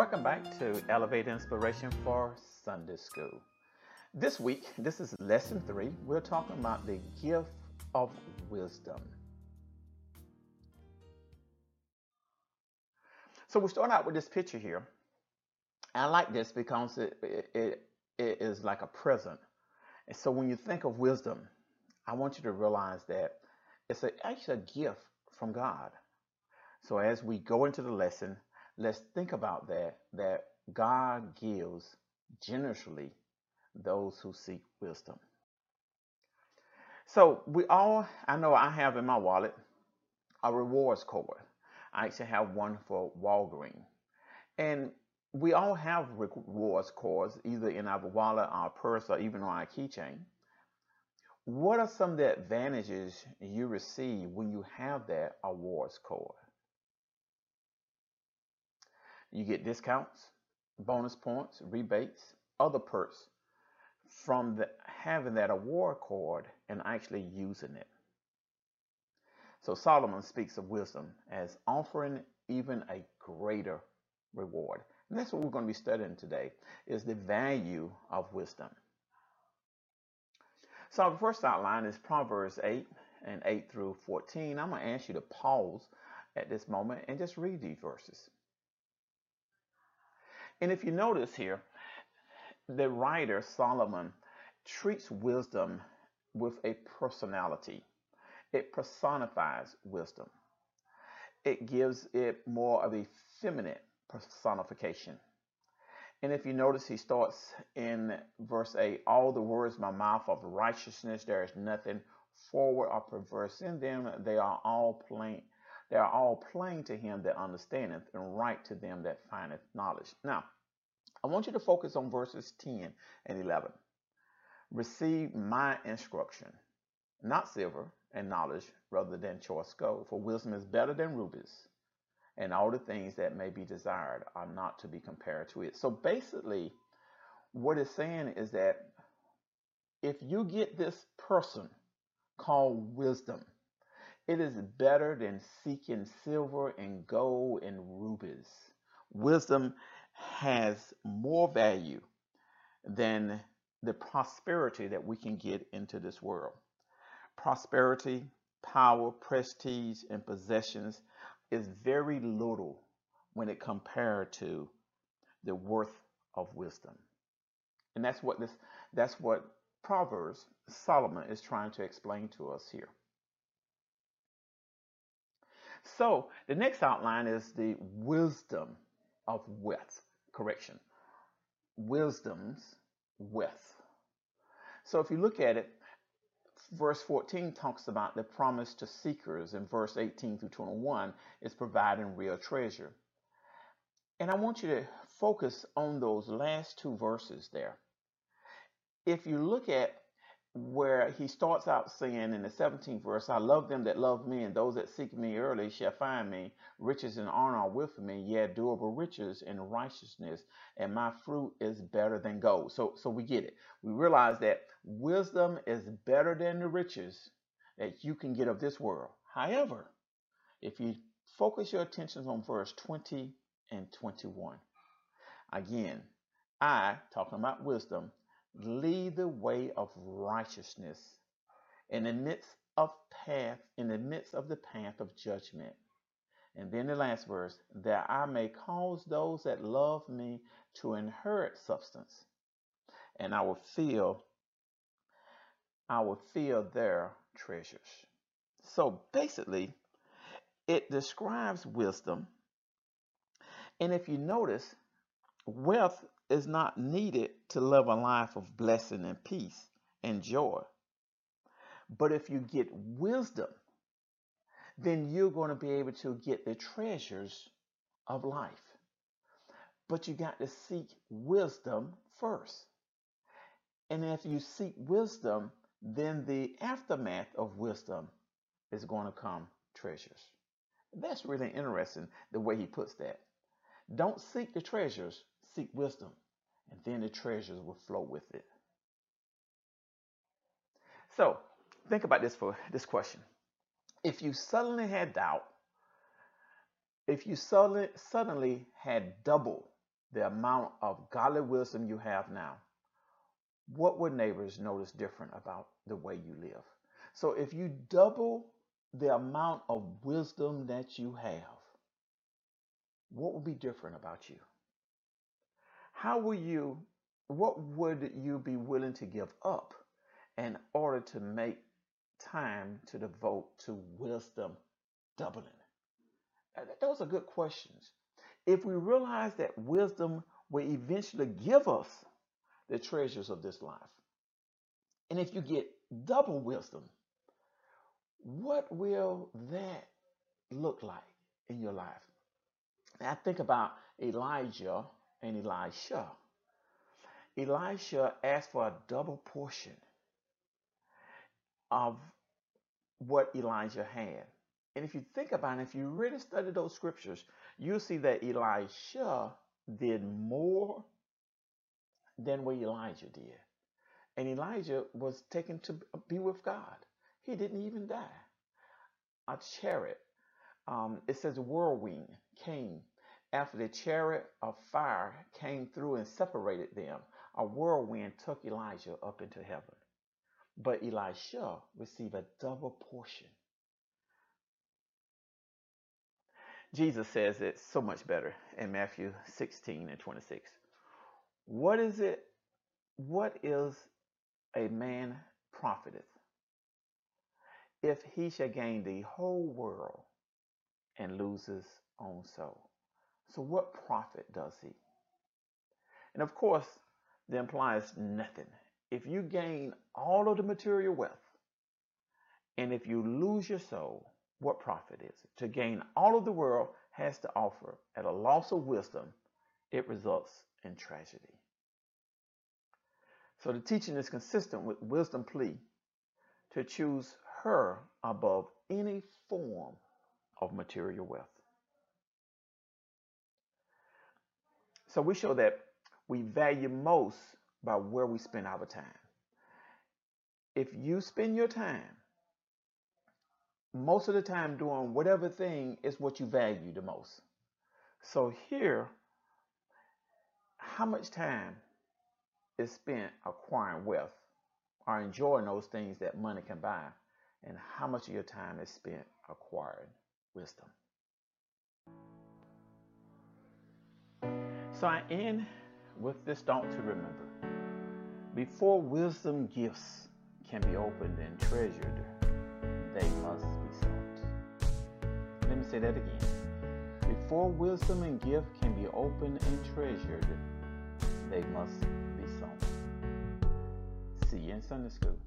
Welcome back to Elevate Inspiration for Sunday School. This week, this is lesson three. We're talking about the gift of wisdom. So we start out with this picture here. I like this because it, it, it, is like a present. And so when you think of wisdom, I want you to realize that it's a, actually a gift from God. So as we go into the lesson, let's think about that, that God gives generously those who seek wisdom. So we all, I know I have in my wallet a rewards card. I actually have one for Walgreens. And we all have rewards cards either in our wallet, our purse, or even on our keychain. What are some of the advantages you receive when you have that awards card? You get discounts, bonus points, rebates, other perks from the, having that award card and actually using it. So Solomon speaks of wisdom as offering even a greater reward. And that's what we're going to be studying today is the value of wisdom. So the first outline is Proverbs 8 and 8 through 14. I'm going to ask you to pause at this moment and just read these verses. And if you notice here, the writer Solomon treats wisdom with a personality. It personifies wisdom. It gives it more of a feminine personification. And if you notice, he starts in verse 8 All the words my mouth of righteousness, there is nothing forward or perverse in them. They are all plain. They are all plain to him that understandeth, and right to them that findeth knowledge. Now, I want you to focus on verses 10 and 11. Receive my instruction, not silver and knowledge, rather than choice gold. For wisdom is better than rubies, and all the things that may be desired are not to be compared to it. So basically, what it's saying is that if you get this person called wisdom, it is better than seeking silver and gold and rubies. Wisdom has more value than the prosperity that we can get into this world. Prosperity, power, prestige, and possessions is very little when it compared to the worth of wisdom. And that's what this that's what Proverbs Solomon is trying to explain to us here. So the next outline is the wisdom of wealth. Correction. Wisdom's wealth. So if you look at it, verse 14 talks about the promise to seekers, and verse 18 through 21 is providing real treasure. And I want you to focus on those last two verses there. If you look at where he starts out saying in the 17th verse, I love them that love me, and those that seek me early shall find me. Riches and honor are with me, yet durable riches and righteousness, and my fruit is better than gold. So, so we get it. We realize that wisdom is better than the riches that you can get of this world. However, if you focus your attention on verse 20 and 21, again, I, talking about wisdom, lead the way of righteousness in the midst of path in the midst of the path of judgment. And then the last verse that i may cause those that love me to inherit substance and i will fill i will fill their treasures. So basically it describes wisdom. And if you notice wealth is not needed to live a life of blessing and peace and joy. But if you get wisdom, then you're going to be able to get the treasures of life. But you got to seek wisdom first. And if you seek wisdom, then the aftermath of wisdom is going to come treasures. That's really interesting the way he puts that. Don't seek the treasures, seek wisdom, and then the treasures will flow with it. So, think about this for this question. If you suddenly had doubt, if you suddenly, suddenly had double the amount of godly wisdom you have now, what would neighbors notice different about the way you live? So if you double the amount of wisdom that you have, what would be different about you? How will you, what would you be willing to give up in order to make time to devote to wisdom doubling? Those are good questions. If we realize that wisdom will eventually give us the treasures of this life, and if you get double wisdom, what will that look like in your life? I think about Elijah and Elisha. Elisha asked for a double portion of what Elijah had. And if you think about it, if you really study those scriptures, you'll see that Elisha did more than what Elijah did. And Elijah was taken to be with God. He didn't even die. A chariot, um, it says whirlwind came after the chariot of fire came through and separated them. A whirlwind took Elijah up into heaven. But Elisha received a double portion. Jesus says it so much better in Matthew 16 and 26. What is it? What is a man profiteth if he shall gain the whole world and lose his own soul? So, what profit does he? And of course, the implies nothing. If you gain all of the material wealth and if you lose your soul, what profit is it? To gain all of the world has to offer at a loss of wisdom, it results in tragedy. So the teaching is consistent with wisdom plea to choose her above any form of material wealth. So we show that we value most by where we spend our time. If you spend your time most of the time doing whatever thing is what you value the most. So here, how much time is spent acquiring wealth or enjoying those things that money can buy, and how much of your time is spent acquiring wisdom? So I end with this thought to remember. Before wisdom gifts can be opened and treasured, they must be sought. Let me say that again. Before wisdom and gift can be opened and treasured, they must be sown. See you in Sunday school.